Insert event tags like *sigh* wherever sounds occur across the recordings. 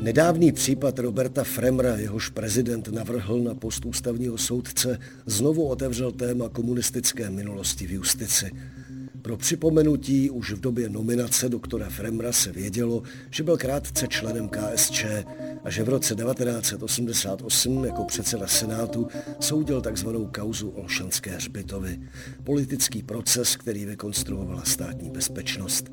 Nedávný případ Roberta Fremra, jehož prezident navrhl na post ústavního soudce, znovu otevřel téma komunistické minulosti v justici. Pro připomenutí už v době nominace doktora Fremra se vědělo, že byl krátce členem KSČ a že v roce 1988 jako předseda Senátu soudil tzv. kauzu Olšanské hřbitovy. Politický proces, který vykonstruovala státní bezpečnost.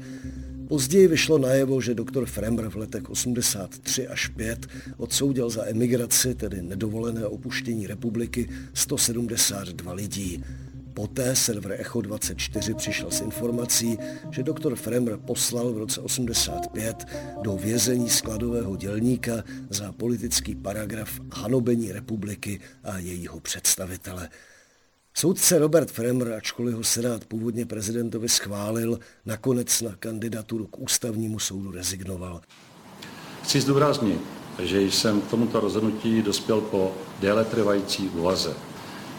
Později vyšlo najevo, že doktor Fremr v letech 83 až 5 odsoudil za emigraci, tedy nedovolené opuštění republiky, 172 lidí. Poté server Echo 24 přišel s informací, že doktor Fremr poslal v roce 85 do vězení skladového dělníka za politický paragraf hanobení republiky a jejího představitele. Soudce Robert Fremr, ačkoliv ho Senát původně prezidentovi schválil, nakonec na kandidaturu k ústavnímu soudu rezignoval. Chci zdůraznit, že jsem k tomuto rozhodnutí dospěl po déle trvající úvaze.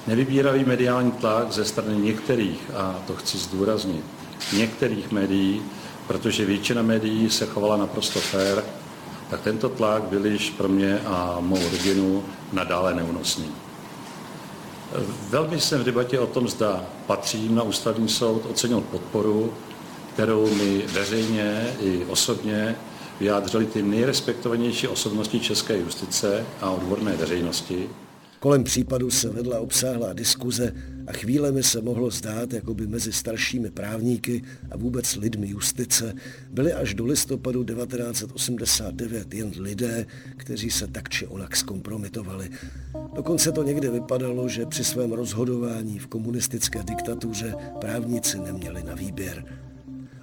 Nevybíravý mediální tlak ze strany některých, a to chci zdůraznit, některých médií, protože většina médií se chovala naprosto fér, tak tento tlak byl již pro mě a mou rodinu nadále neúnosný. Velmi jsem v debatě o tom, zda patřím na ústavní soud, ocenil podporu, kterou mi veřejně i osobně vyjádřili ty nejrespektovanější osobnosti české justice a odborné veřejnosti. Kolem případu se vedla obsáhlá diskuze a chvílemi se mohlo zdát, jako by mezi staršími právníky a vůbec lidmi justice byli až do listopadu 1989 jen lidé, kteří se tak či onak zkompromitovali. Dokonce to někde vypadalo, že při svém rozhodování v komunistické diktatuře právníci neměli na výběr.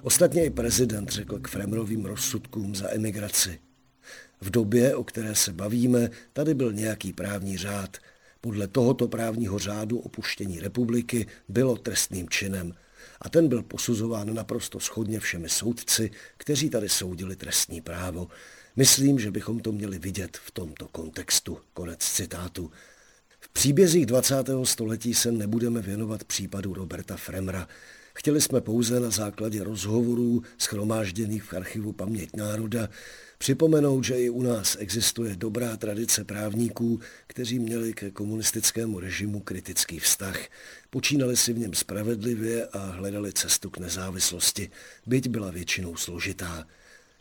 Ostatně i prezident řekl k Fremrovým rozsudkům za emigraci. V době, o které se bavíme, tady byl nějaký právní řád. Podle tohoto právního řádu opuštění republiky bylo trestným činem a ten byl posuzován naprosto schodně všemi soudci, kteří tady soudili trestní právo. Myslím, že bychom to měli vidět v tomto kontextu. Konec citátu. V příbězích 20. století se nebudeme věnovat případu Roberta Fremra. Chtěli jsme pouze na základě rozhovorů schromážděných v archivu Paměť národa připomenout, že i u nás existuje dobrá tradice právníků, kteří měli ke komunistickému režimu kritický vztah. Počínali si v něm spravedlivě a hledali cestu k nezávislosti, byť byla většinou složitá.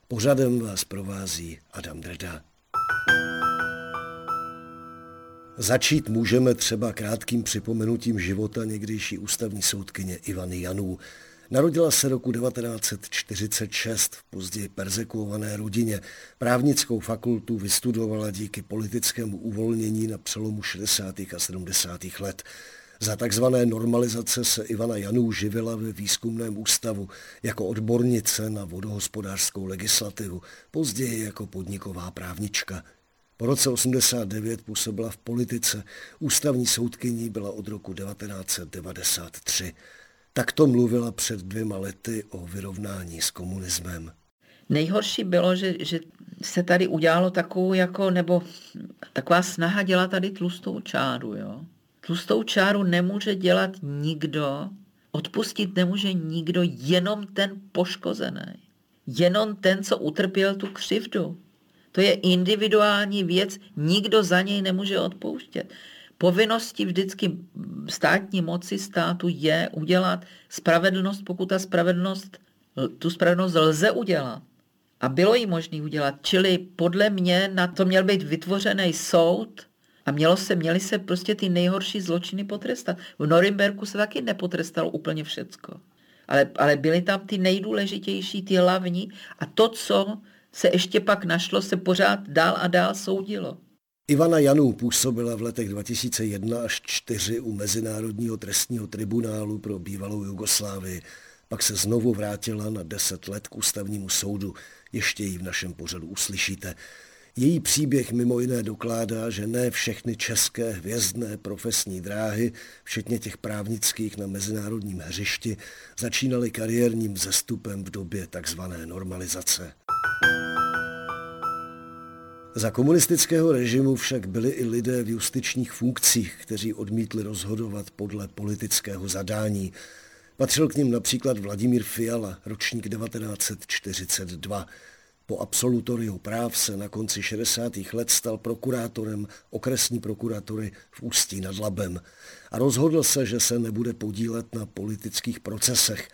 Pořadem vás provází Adam Drda. Začít můžeme třeba krátkým připomenutím života někdejší ústavní soudkyně Ivany Janů. Narodila se roku 1946 v později persekuované rodině. Právnickou fakultu vystudovala díky politickému uvolnění na přelomu 60. a 70. let. Za takzvané normalizace se Ivana Janů živila ve výzkumném ústavu jako odbornice na vodohospodářskou legislativu, později jako podniková právnička. Po roce 89 působila v politice, ústavní soudkyní byla od roku 1993. Takto mluvila před dvěma lety o vyrovnání s komunismem. Nejhorší bylo, že, že se tady udělalo takovou jako, nebo taková snaha dělat tady tlustou čáru. Jo? Tlustou čáru nemůže dělat nikdo, odpustit nemůže nikdo, jenom ten poškozený. Jenom ten, co utrpěl tu křivdu. To je individuální věc, nikdo za něj nemůže odpouštět. Povinností vždycky státní moci státu je udělat spravedlnost, pokud ta spravedlnost, tu spravedlnost lze udělat. A bylo jí možné udělat. Čili podle mě na to měl být vytvořený soud a mělo se, měli se prostě ty nejhorší zločiny potrestat. V Norimberku se taky nepotrestalo úplně všecko. Ale, ale byly tam ty nejdůležitější, ty hlavní a to, co se ještě pak našlo, se pořád dál a dál soudilo. Ivana Janů působila v letech 2001 až 4 u Mezinárodního trestního tribunálu pro bývalou Jugoslávii. Pak se znovu vrátila na 10 let k ústavnímu soudu. Ještě ji v našem pořadu uslyšíte. Její příběh mimo jiné dokládá, že ne všechny české hvězdné profesní dráhy, včetně těch právnických na mezinárodním hřišti, začínaly kariérním vzestupem v době takzvané normalizace. Za komunistického režimu však byli i lidé v justičních funkcích, kteří odmítli rozhodovat podle politického zadání. Patřil k ním například Vladimír Fiala, ročník 1942. Po absolutoriu práv se na konci 60. let stal prokurátorem okresní prokuratury v Ústí nad Labem a rozhodl se, že se nebude podílet na politických procesech.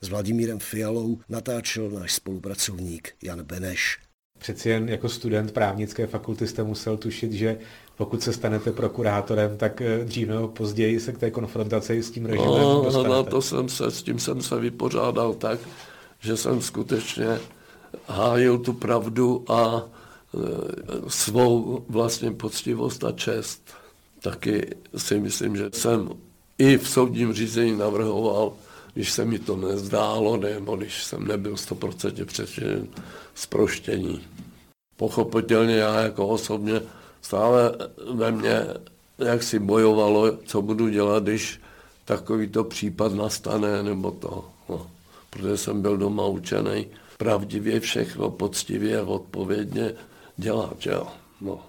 S Vladimírem Fialou natáčel náš spolupracovník Jan Beneš. Přeci jen jako student právnické fakulty jste musel tušit, že pokud se stanete prokurátorem, tak eh, dřív nebo později se k té konfrontaci s tím režimem no, dostanete. No, to jsem se, s tím jsem se vypořádal tak, že jsem skutečně hájil tu pravdu a e, svou vlastně poctivost a čest. Taky si myslím, že jsem i v soudním řízení navrhoval, když se mi to nezdálo, nebo když jsem nebyl 100% přesvědčen zproštění. Pochopitelně já jako osobně stále ve mně jak si bojovalo, co budu dělat, když takovýto případ nastane, nebo to. No, protože jsem byl doma učený pravdivě všechno, poctivě a odpovědně dělat. Jo? No.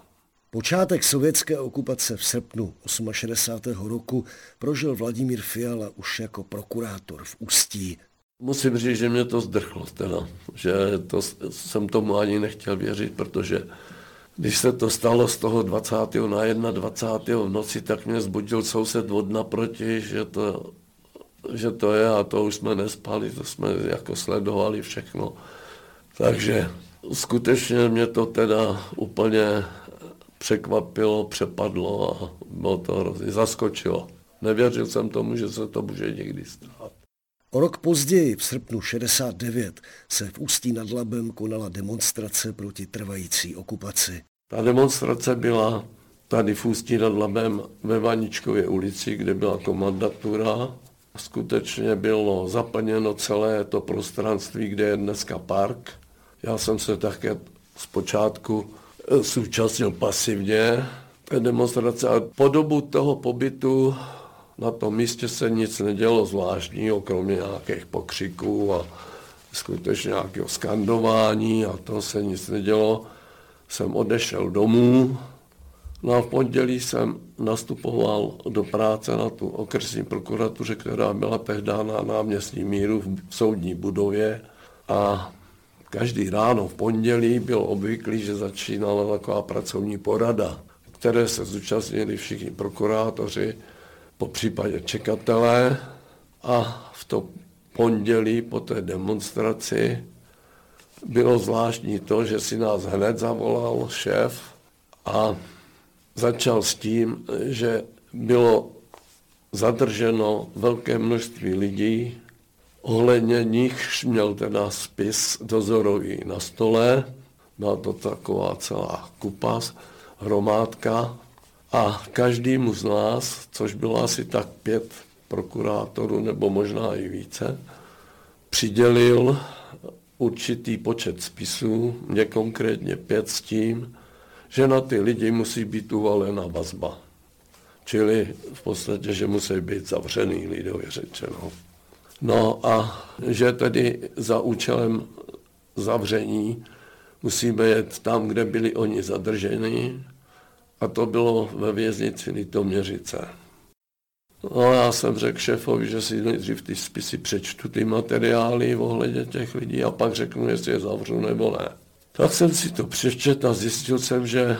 Počátek sovětské okupace v srpnu 68. roku prožil Vladimír Fiala už jako prokurátor v Ústí. Musím říct, že mě to zdrchlo teda, že to jsem tomu ani nechtěl věřit, protože když se to stalo z toho 20. na 21. v noci, tak mě zbudil soused od naproti, že to že to je a to už jsme nespali, to jsme jako sledovali všechno. Takže skutečně mě to teda úplně překvapilo, přepadlo a bylo to hrozně, zaskočilo. Nevěřil jsem tomu, že se to může někdy stát. O rok později, v srpnu 69, se v Ústí nad Labem konala demonstrace proti trvající okupaci. Ta demonstrace byla tady v Ústí nad Labem ve Vaničkově ulici, kde byla komandatura skutečně bylo zaplněno celé to prostranství, kde je dneska park. Já jsem se také zpočátku současnil pasivně té demonstrace a po dobu toho pobytu na tom místě se nic nedělo zvláštního, kromě nějakých pokřiků a skutečně nějakého skandování a to se nic nedělo. Jsem odešel domů, No a v pondělí jsem nastupoval do práce na tu okresní prokuratuře, která byla tehdy na náměstí míru v soudní budově a každý ráno v pondělí bylo obvyklý, že začínala taková pracovní porada, které se zúčastnili všichni prokurátoři, po případě čekatelé a v to pondělí po té demonstraci bylo zvláštní to, že si nás hned zavolal šéf a začal s tím, že bylo zadrženo velké množství lidí, ohledně nich měl teda spis dozorový na stole, byla to taková celá kupa, hromádka a každému z nás, což bylo asi tak pět prokurátorů nebo možná i více, přidělil určitý počet spisů, mě konkrétně pět s tím, že na ty lidi musí být uvalena vazba. Čili v podstatě, že musí být zavřený, lidově řečeno. No a že tedy za účelem zavření musíme jet tam, kde byli oni zadrženi, a to bylo ve věznici Litoměřice. No já jsem řekl šéfovi, že si nejdřív ty spisy přečtu, ty materiály ohledně těch lidí a pak řeknu, jestli je zavřu nebo ne. Tak jsem si to přečet a zjistil jsem, že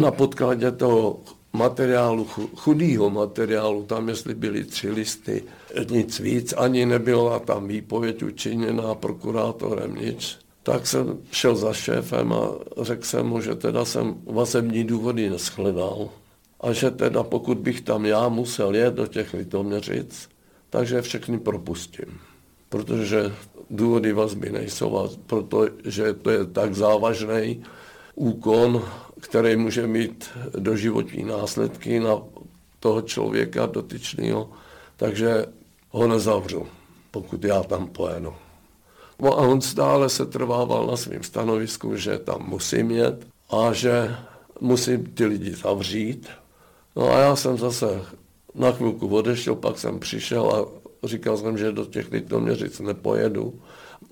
na podkladě toho materiálu, chudýho materiálu, tam jestli byly tři listy, nic víc, ani nebyla tam výpověď učiněná prokurátorem, nic. Tak jsem šel za šéfem a řekl jsem mu, že teda jsem vazební důvody neschledal a že teda pokud bych tam já musel jet do těch litoměřic, takže všechny propustím. Protože důvody vazby nejsou, protože to je tak závažný úkon, který může mít doživotní následky na toho člověka dotyčného, takže ho nezavřu, pokud já tam pojedu. No a on stále se trvával na svém stanovisku, že tam musím jet a že musím ty lidi zavřít. No a já jsem zase na chvilku odešel, pak jsem přišel a říkal jsem, že do těch Litoměřic nepojedu,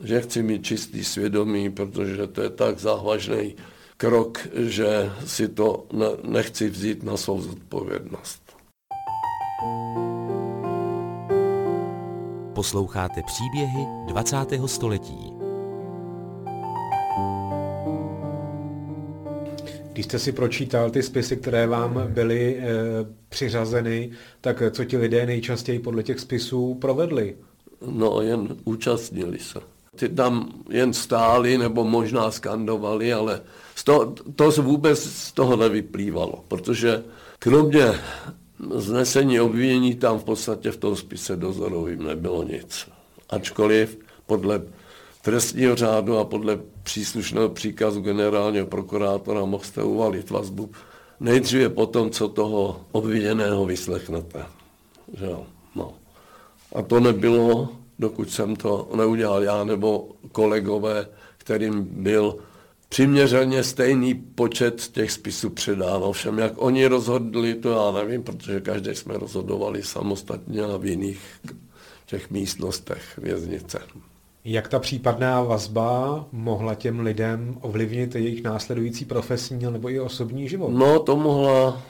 že chci mít čistý svědomí, protože to je tak závažný krok, že si to ne, nechci vzít na svou zodpovědnost. Posloucháte příběhy 20. století. Když jste si pročítal ty spisy, které vám byly e, přiřazeny, tak co ti lidé nejčastěji podle těch spisů provedli? No, jen účastnili se. Ty tam jen stáli nebo možná skandovali, ale z toho, to vůbec z toho nevyplývalo, protože kromě znesení obvinění tam v podstatě v tom spise dozorovým nebylo nic. Ačkoliv podle trestního řádu a podle příslušného příkazu generálního prokurátora mohl jste uvalit vazbu nejdříve potom, co toho obviněného vyslechnete. Že jo? No. A to nebylo, dokud jsem to neudělal já nebo kolegové, kterým byl přiměřeně stejný počet těch spisů předáno. Všem, jak oni rozhodli, to já nevím, protože každý jsme rozhodovali samostatně a v jiných těch místnostech věznice. Jak ta případná vazba mohla těm lidem ovlivnit jejich následující profesní nebo i osobní život? No, to mohla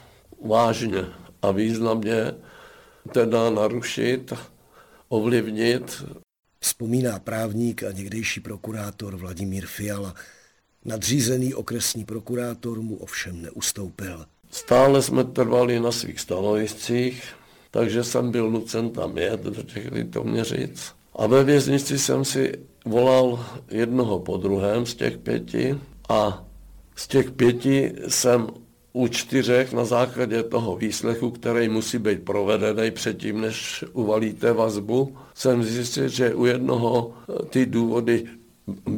vážně a významně teda narušit, ovlivnit. Vzpomíná právník a někdejší prokurátor Vladimír Fiala. Nadřízený okresní prokurátor mu ovšem neustoupil. Stále jsme trvali na svých stanoviscích, takže jsem byl nucen tam jet do těch Litoměřic. A ve věznici jsem si volal jednoho po druhém z těch pěti a z těch pěti jsem u čtyřech na základě toho výslechu, který musí být provedený předtím, než uvalíte vazbu, jsem zjistil, že u jednoho ty důvody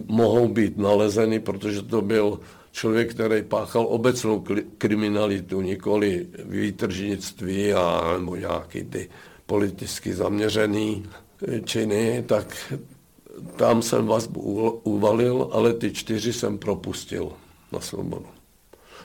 mohou být nalezeny, protože to byl člověk, který páchal obecnou kriminalitu, nikoli výtržnictví a nebo nějaký ty politicky zaměřený činy, tak tam jsem vazbu uvalil, ale ty čtyři jsem propustil na svobodu.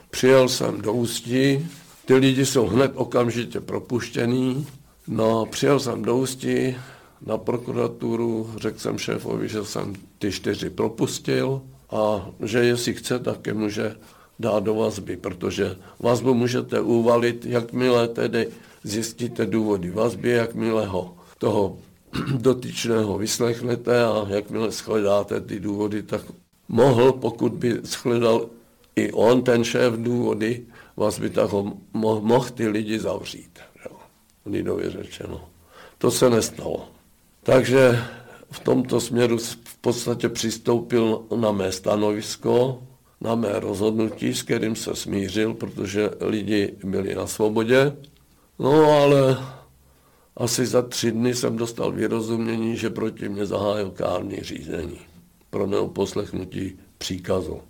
Přijel jsem do Ústí, ty lidi jsou hned okamžitě propuštěný, no přijel jsem do Ústí na prokuraturu, řekl jsem šéfovi, že jsem ty čtyři propustil a že jestli chce, tak je může dát do vazby, protože vazbu můžete uvalit, jakmile tedy zjistíte důvody vazby, jakmile ho toho *clears throat* dotyčného vyslechnete a jakmile shledáte ty důvody, tak mohl, pokud by shledal i on, ten šéf důvody, vás by tak mohl, mohl ty lidi zavřít. Jo. Lidově řečeno. To se nestalo. Takže v tomto směru v podstatě přistoupil na mé stanovisko, na mé rozhodnutí, s kterým se smířil, protože lidi byli na svobodě. No ale asi za tři dny jsem dostal vyrozumění, že proti mě zahájil kární řízení pro neoposlechnutí příkazu.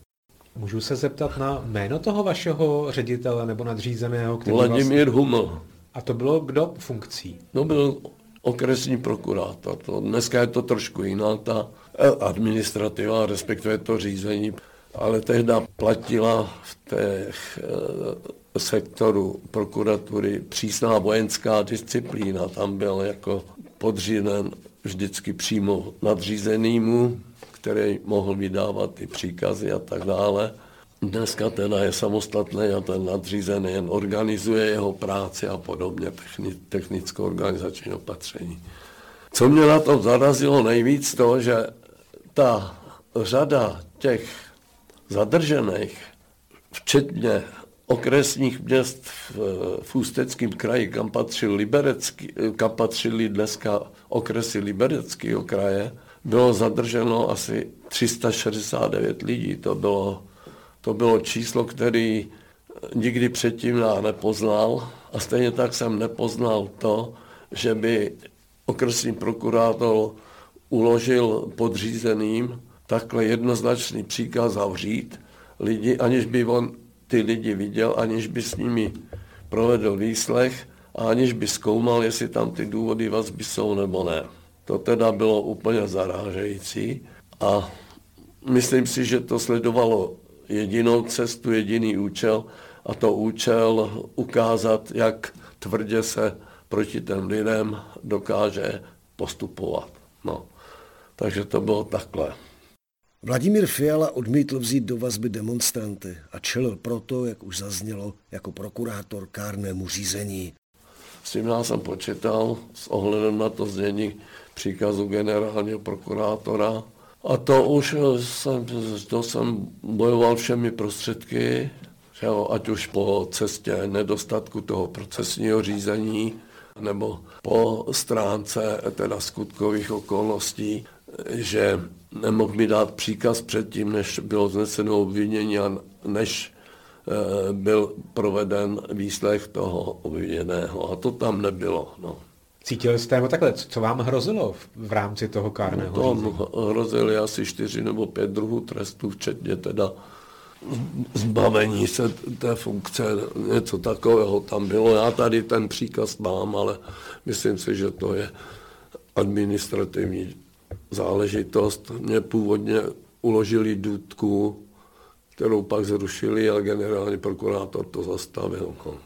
Můžu se zeptat na jméno toho vašeho ředitele nebo nadřízeného? Který Vladimír vlastně... Huml. A to bylo kdo funkcí? To byl okresní prokurátor. To, dneska je to trošku jiná ta eh, administrativa, respektive to řízení, ale tehdy platila v těch eh, sektoru prokuratury přísná vojenská disciplína. Tam byl jako podřízen vždycky přímo nadřízenýmu, který mohl vydávat ty příkazy a tak dále. Dneska teda je samostatný a ten nadřízený jen organizuje jeho práci a podobně, technickou organizační opatření. Co mě na tom zarazilo nejvíc, to, že ta řada těch zadržených, včetně okresních měst v, v Ústeckém kraji, kam, patřil Liberecký, kam patřili dneska okresy Libereckého kraje, bylo zadrženo asi 369 lidí. To bylo, to bylo číslo, který nikdy předtím já nepoznal a stejně tak jsem nepoznal to, že by okresní prokurátor uložil podřízeným takhle jednoznačný příkaz zavřít lidi, aniž by on ty lidi viděl, aniž by s nimi provedl výslech a aniž by zkoumal, jestli tam ty důvody vazby jsou nebo ne. To teda bylo úplně zarážející a myslím si, že to sledovalo jedinou cestu, jediný účel a to účel ukázat, jak tvrdě se proti těm lidem dokáže postupovat. No. Takže to bylo takhle. Vladimír Fiala odmítl vzít do vazby demonstranty a čelil proto, jak už zaznělo, jako prokurátor kárnému řízení. S tím já jsem počítal s ohledem na to znění příkazu generálního prokurátora. A to už jsem, to jsem bojoval všemi prostředky, že jo, ať už po cestě nedostatku toho procesního řízení, nebo po stránce teda skutkových okolností, že nemohl mi dát příkaz předtím, než bylo zneseno obvinění a než eh, byl proveden výslech toho obviněného. A to tam nebylo. No. Cítil jste, no takhle, co vám hrozilo v, rámci toho kárného no, řízení? hrozili asi čtyři nebo pět druhů trestů, včetně teda zbavení se té funkce, něco takového tam bylo. Já tady ten příkaz mám, ale myslím si, že to je administrativní záležitost. Mě původně uložili důdku, kterou pak zrušili a generální prokurátor to zastavil. No.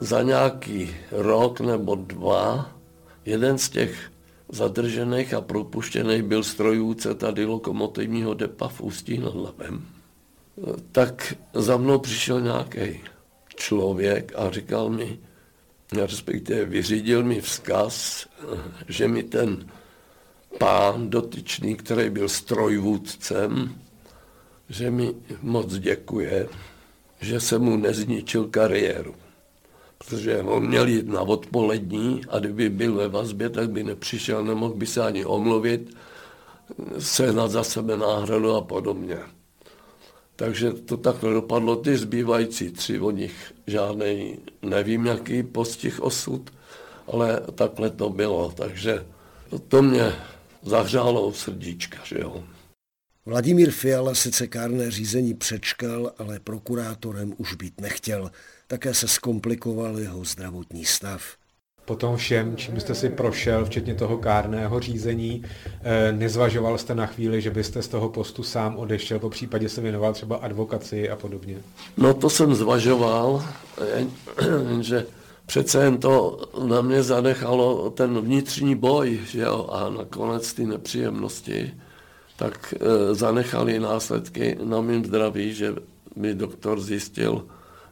Za nějaký rok nebo dva jeden z těch zadržených a propuštěných byl strojůce tady lokomotivního depa v Ústí nad Labem. Tak za mnou přišel nějaký člověk a říkal mi, respektive vyřídil mi vzkaz, že mi ten pán dotyčný, který byl strojvůdcem, že mi moc děkuje, že se mu nezničil kariéru. Protože on měl jít na odpolední a kdyby byl ve vazbě, tak by nepřišel, nemohl by se ani omluvit, sehnat za sebe náhradu a podobně. Takže to takhle dopadlo. Ty zbývající tři o nich žádný, nevím, jaký postih osud, ale takhle to bylo. Takže to mě zahřálo srdíčka, že jo. Vladimír Fiala sice kárné řízení přečkal, ale prokurátorem už být nechtěl. Také se zkomplikoval jeho zdravotní stav po tom všem, čím jste si prošel, včetně toho kárného řízení, eh, nezvažoval jste na chvíli, že byste z toho postu sám odešel, po případě se věnoval třeba advokaci a podobně? No to jsem zvažoval, že přece jen to na mě zanechalo ten vnitřní boj, že jo, a nakonec ty nepříjemnosti, tak e, zanechali následky na mém zdraví, že mi doktor zjistil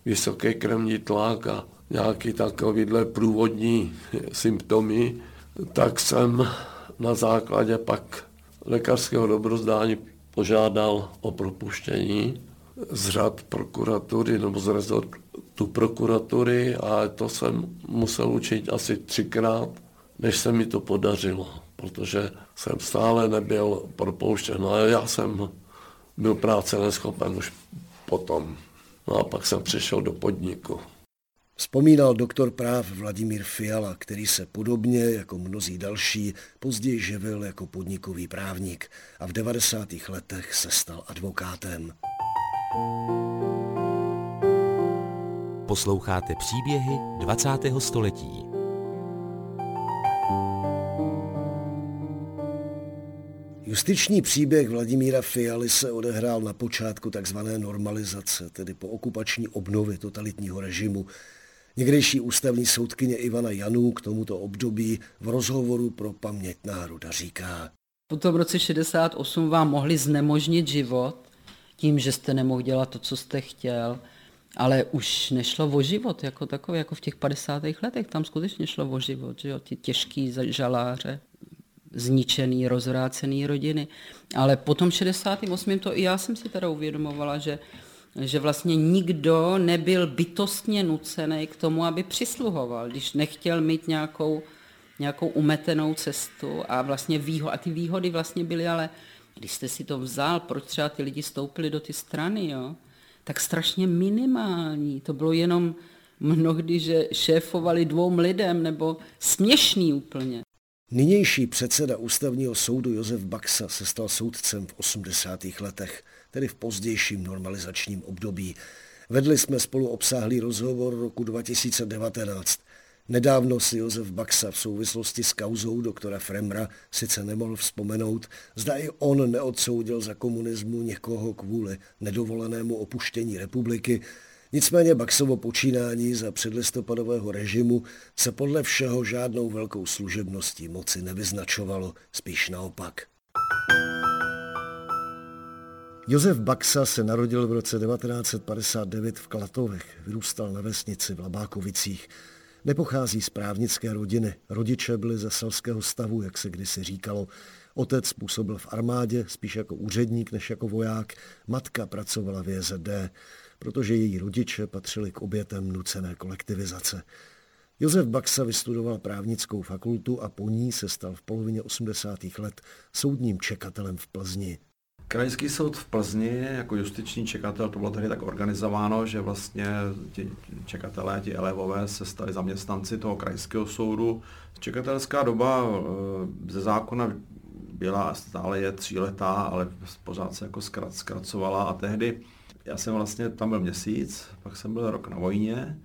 vysoký krevní tlak a nějaký takovýhle průvodní symptomy, tak jsem na základě pak lékařského dobrozdání požádal o propuštění z řad prokuratury nebo z rezortu prokuratury a to jsem musel učit asi třikrát, než se mi to podařilo, protože jsem stále nebyl propouštěn. A já jsem byl práce neschopen už potom. No a pak jsem přešel do podniku. Vzpomínal doktor práv Vladimír Fiala, který se podobně jako mnozí další později živil jako podnikový právník a v 90. letech se stal advokátem. Posloucháte příběhy 20. století. Justiční příběh Vladimíra Fialy se odehrál na počátku tzv. normalizace, tedy po okupační obnově totalitního režimu, Někdejší ústavní soudkyně Ivana Janů k tomuto období v rozhovoru pro paměť národa říká. Po tom roce 68 vám mohli znemožnit život tím, že jste nemohl dělat to, co jste chtěl, ale už nešlo o život jako takový, jako v těch 50. letech, tam skutečně šlo o život, že jo, ty těžký žaláře, zničený, rozvrácený rodiny. Ale po tom 68. to i já jsem si teda uvědomovala, že že vlastně nikdo nebyl bytostně nucený k tomu, aby přisluhoval, když nechtěl mít nějakou, nějakou umetenou cestu a vlastně výho, a ty výhody vlastně byly, ale když jste si to vzal, proč třeba ty lidi stoupili do ty strany, jo, tak strašně minimální. To bylo jenom mnohdy, že šéfovali dvou lidem, nebo směšný úplně. Nynější předseda ústavního soudu Josef Baxa se stal soudcem v 80. letech tedy v pozdějším normalizačním období. Vedli jsme spolu obsáhlý rozhovor roku 2019. Nedávno si Josef Baxa v souvislosti s kauzou doktora Fremra sice nemohl vzpomenout, zda i on neodsoudil za komunismu někoho kvůli nedovolenému opuštění republiky, nicméně Baxovo počínání za předlistopadového režimu se podle všeho žádnou velkou služebností moci nevyznačovalo, spíš naopak. Josef Baxa se narodil v roce 1959 v Klatovech, vyrůstal na vesnici v Labákovicích. Nepochází z právnické rodiny. Rodiče byli ze selského stavu, jak se kdysi říkalo. Otec působil v armádě, spíš jako úředník než jako voják. Matka pracovala v JZD, protože její rodiče patřili k obětem nucené kolektivizace. Josef Baxa vystudoval právnickou fakultu a po ní se stal v polovině 80. let soudním čekatelem v Plzni. Krajský soud v Plzni jako justiční čekatel, to bylo tehdy tak organizováno, že vlastně ti čekatelé, ti elevové se stali zaměstnanci toho krajského soudu. Čekatelská doba eh, ze zákona byla stále je tříletá, ale pořád se jako zkracovala a tehdy já jsem vlastně tam byl měsíc, pak jsem byl rok na vojně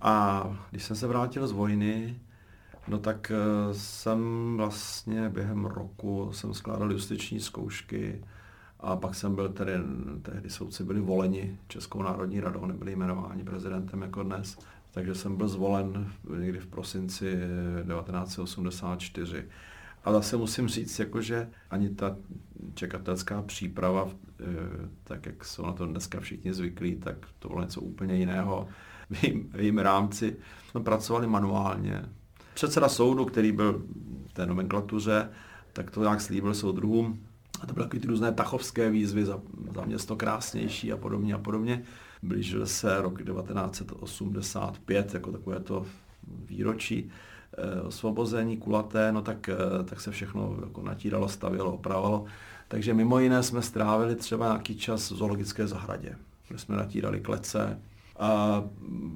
a když jsem se vrátil z vojny, no tak eh, jsem vlastně během roku jsem skládal justiční zkoušky, a pak jsem byl tedy, tehdy soudci byli voleni Českou národní radou, nebyli jmenováni prezidentem jako dnes, takže jsem byl zvolen někdy v prosinci 1984. A zase musím říct, jakože ani ta čekatelská příprava, tak jak jsou na to dneska všichni zvyklí, tak to bylo něco úplně jiného. V jejím, v jejím rámci jsme pracovali manuálně. Předseda soudu, který byl v té nomenklatuře, tak to nějak slíbil soudruhům, a to byly takové ty různé tachovské výzvy za, za město krásnější a podobně a podobně. Blížil se rok 1985, jako takové to výročí eh, osvobození kulaté, no tak, eh, tak se všechno jako natíralo, stavělo, opravalo. Takže mimo jiné jsme strávili třeba nějaký čas v zoologické zahradě, kde jsme natírali klece, a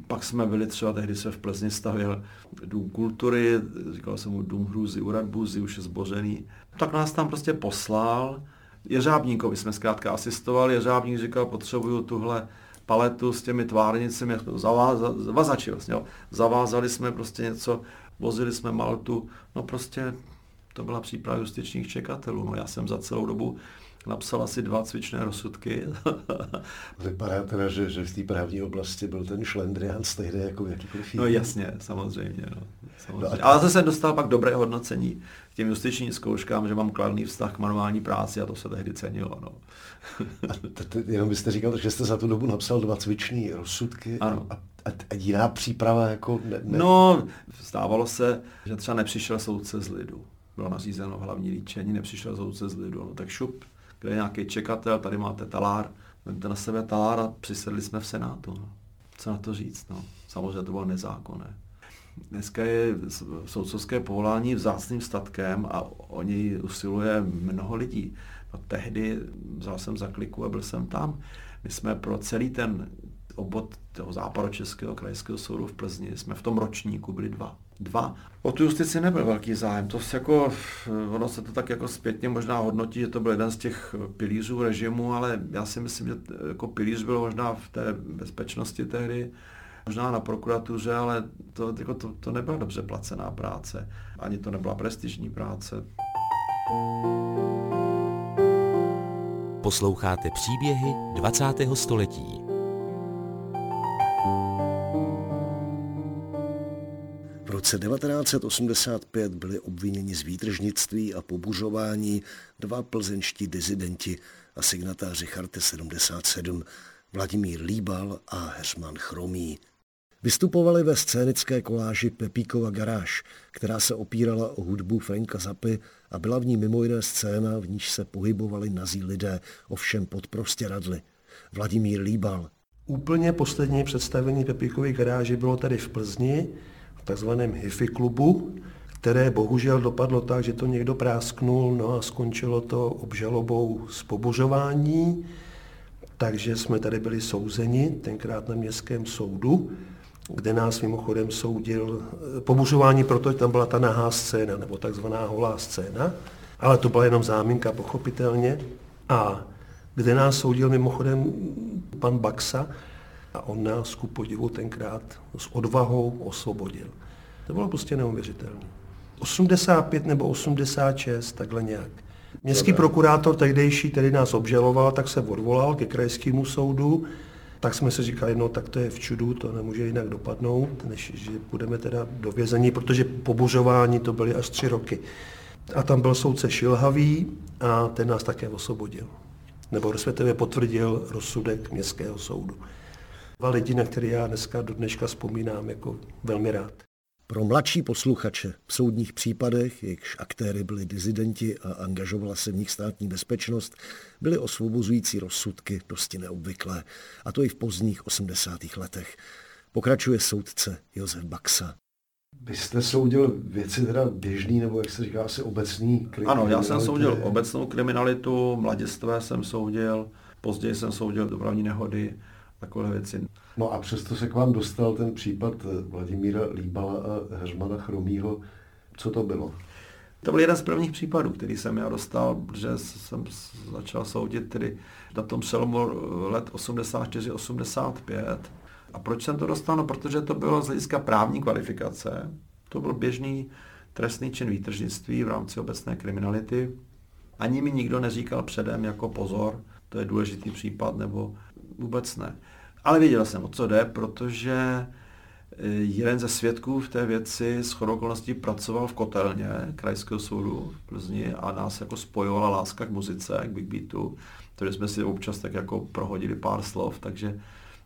pak jsme byli třeba, tehdy se v Plzni stavil dům kultury, říkal jsem mu dům hrůzy u Radbuzy, už je zbořený. Tak nás tam prostě poslal. Jeřábníkovi jsme zkrátka asistovali, Jeřábník říkal, potřebuju tuhle paletu s těmi tvárnicemi, zavazači vlastně, jo. zavázali jsme prostě něco, vozili jsme Maltu, no prostě to byla příprava justičních čekatelů. No já jsem za celou dobu napsal asi dva cvičné rozsudky. *laughs* Vypadá teda, že, že v té právní oblasti byl ten šlendrián stejný jako v jakýkoliv No jasně, samozřejmě. No, samozřejmě. No, Ale zase jsem dostal pak dobré hodnocení k těm justičním zkouškám, že mám kladný vztah k manuální práci a to se tehdy cenilo. No. a jenom byste říkal, že jste za tu dobu napsal dva cvičné rozsudky ano. a, a, a jiná příprava jako... Ne, ne... No, stávalo se, že třeba nepřišel soudce z lidu. Bylo nařízeno hlavní líčení, nepřišel soudce z lidu. No, tak šup, kde je nějaký čekatel, tady máte talár, vemte na sebe talár a přisedli jsme v Senátu. No. Co na to říct? No. Samozřejmě to bylo nezákonné. Dneska je soudcovské povolání vzácným statkem a o něj usiluje mnoho lidí. No, tehdy vzal jsem za kliku a byl jsem tam. My jsme pro celý ten obvod toho západočeského krajského soudu v Plzni, jsme v tom ročníku byli dva dva. O tu justici nebyl velký zájem. To se jako, ono se to tak jako zpětně možná hodnotí, že to byl jeden z těch pilířů režimu, ale já si myslím, že jako pilíř byl možná v té bezpečnosti tehdy, možná na prokuratuře, ale to, jako to, to nebyla dobře placená práce. Ani to nebyla prestižní práce. Posloucháte příběhy 20. století. Roce 1985 byli obviněni z výtržnictví a pobuřování dva plzeňští dizidenti a signatáři Charty 77 Vladimír Líbal a Herman Chromý. Vystupovali ve scénické koláži Pepíkova garáž, která se opírala o hudbu Franka Zapy a byla v ní mimo jiné scéna, v níž se pohybovali nazí lidé, ovšem pod radly. Vladimír Líbal. Úplně poslední představení Pepíkovy garáže bylo tady v Plzni, takzvaném hifi klubu, které bohužel dopadlo tak, že to někdo prásknul, no a skončilo to obžalobou z pobořování, takže jsme tady byli souzeni, tenkrát na městském soudu, kde nás mimochodem soudil pobuřování, protože tam byla ta nahá scéna, nebo takzvaná holá scéna, ale to byla jenom záminka, pochopitelně. A kde nás soudil mimochodem pan Baxa, a on nás ku podivu tenkrát s odvahou osvobodil. To bylo prostě neuvěřitelné. 85 nebo 86, takhle nějak. Městský prokurátor tehdejší, který nás obžaloval, tak se odvolal ke krajskému soudu. Tak jsme si říkali, no tak to je v čudu, to nemůže jinak dopadnout, než že budeme teda do vězení, protože pobuřování to byly až tři roky. A tam byl soudce Šilhavý a ten nás také osvobodil. Nebo respektive potvrdil rozsudek městského soudu. Dva lidi, na které já dneska do dneška vzpomínám jako velmi rád. Pro mladší posluchače v soudních případech, jejichž aktéry byli dizidenti a angažovala se v nich státní bezpečnost, byly osvobozující rozsudky dosti neobvyklé, a to i v pozdních 80. letech. Pokračuje soudce Josef Baxa. Vy jste soudil věci teda běžný, nebo jak se říká, asi obecný kriminalitu? Ano, já jsem soudil obecnou kriminalitu, mladistvé jsem soudil, později jsem soudil dopravní nehody, takové věci. No a přesto se k vám dostal ten případ Vladimíra Líbala a Heřmana Chromího. Co to bylo? To byl jeden z prvních případů, který jsem já dostal, protože jsem začal soudit tedy na tom přelomu let 84-85. A proč jsem to dostal? No, protože to bylo z hlediska právní kvalifikace. To byl běžný trestný čin výtržnictví v rámci obecné kriminality. Ani mi nikdo neříkal předem jako pozor, to je důležitý případ, nebo vůbec ne. Ale věděl jsem, o co jde, protože eh, jeden ze svědků v té věci s okolností pracoval v kotelně krajského soudu v Plzni a nás jako spojovala láska k muzice, k Big Beatu, takže jsme si občas tak jako prohodili pár slov, takže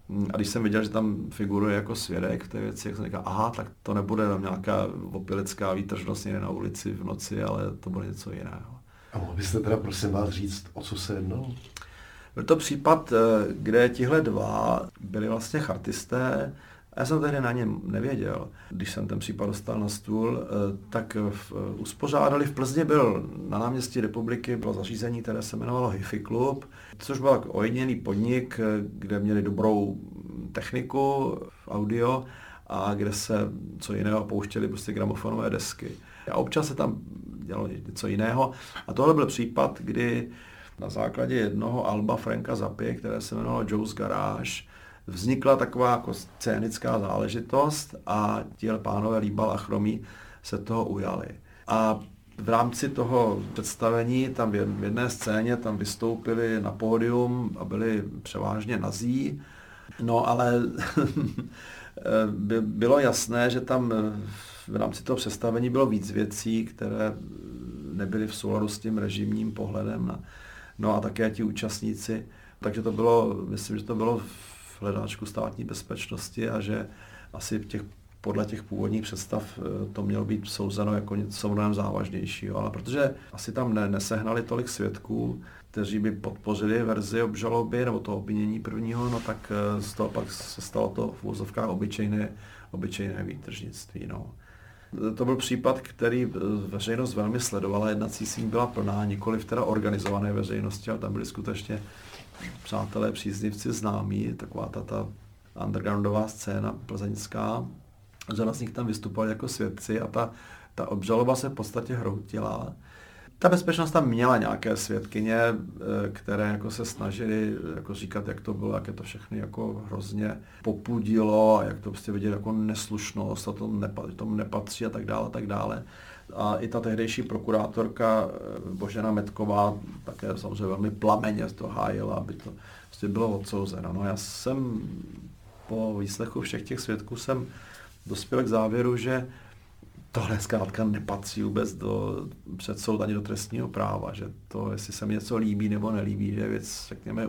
hm, a když jsem viděl, že tam figuruje jako svědek v té věci, jak jsem říkal, aha, tak to nebude tam nějaká opilecká výtržnost někde na ulici v noci, ale to bude něco jiného. A mohl byste teda prosím vás říct, o co se jednalo? Byl to případ, eh, kde tihle dva byli vlastně chartisté, já jsem tehdy na něm nevěděl. Když jsem ten případ dostal na stůl, eh, tak v, eh, uspořádali v Plzně byl na náměstí republiky bylo zařízení, které se jmenovalo Hifi Club, což byl ojedinělý podnik, kde měli dobrou techniku, audio a kde se co jiného pouštěli prostě gramofonové desky. A občas se tam dělalo něco jiného. A tohle byl případ, kdy na základě jednoho alba Franka Zapie, které se jmenovalo Joe's Garage, vznikla taková jako scénická záležitost a ti pánové Líbal a Chromí se toho ujali. A v rámci toho představení tam v jedné scéně tam vystoupili na pódium a byli převážně nazí. No ale *laughs* bylo jasné, že tam v rámci toho představení bylo víc věcí, které nebyly v souladu s tím režimním pohledem na, no a také ti účastníci. Takže to bylo, myslím, že to bylo v hledáčku státní bezpečnosti a že asi těch, podle těch původních představ eh, to mělo být souzeno jako něco mnohem závažnějšího. Ale protože asi tam ne, nesehnali tolik svědků, kteří by podpořili verzi obžaloby nebo to obvinění prvního, no tak eh, z toho pak se stalo to v úzovkách obyčejné, obyčejné výtržnictví. No. To byl případ, který eh, veřejnost velmi sledovala, jednací síň byla plná, nikoli v teda organizované veřejnosti, ale tam byli skutečně přátelé, příznivci, známí, taková ta, ta undergroundová scéna plzeňská. Řada z nich tam vystupovali jako svědci a ta, ta obžaloba se v podstatě hroutila. Ta bezpečnost tam měla nějaké svědkyně, eh, které jako se snažili jako říkat, jak to bylo, jak je to všechny jako hrozně popudilo a jak to prostě vidět jako neslušnost a to nepa, tomu nepatří a tak dále a tak dále. A i ta tehdejší prokurátorka eh, Božena Metková také samozřejmě velmi plameně to hájila, aby to prostě bylo odsouzeno. No já jsem po výslechu všech těch svědků jsem dospěl k závěru, že tohle zkrátka nepatří vůbec do předsoud ani do trestního práva, že to, jestli se mi něco líbí nebo nelíbí, že je věc, řekněme,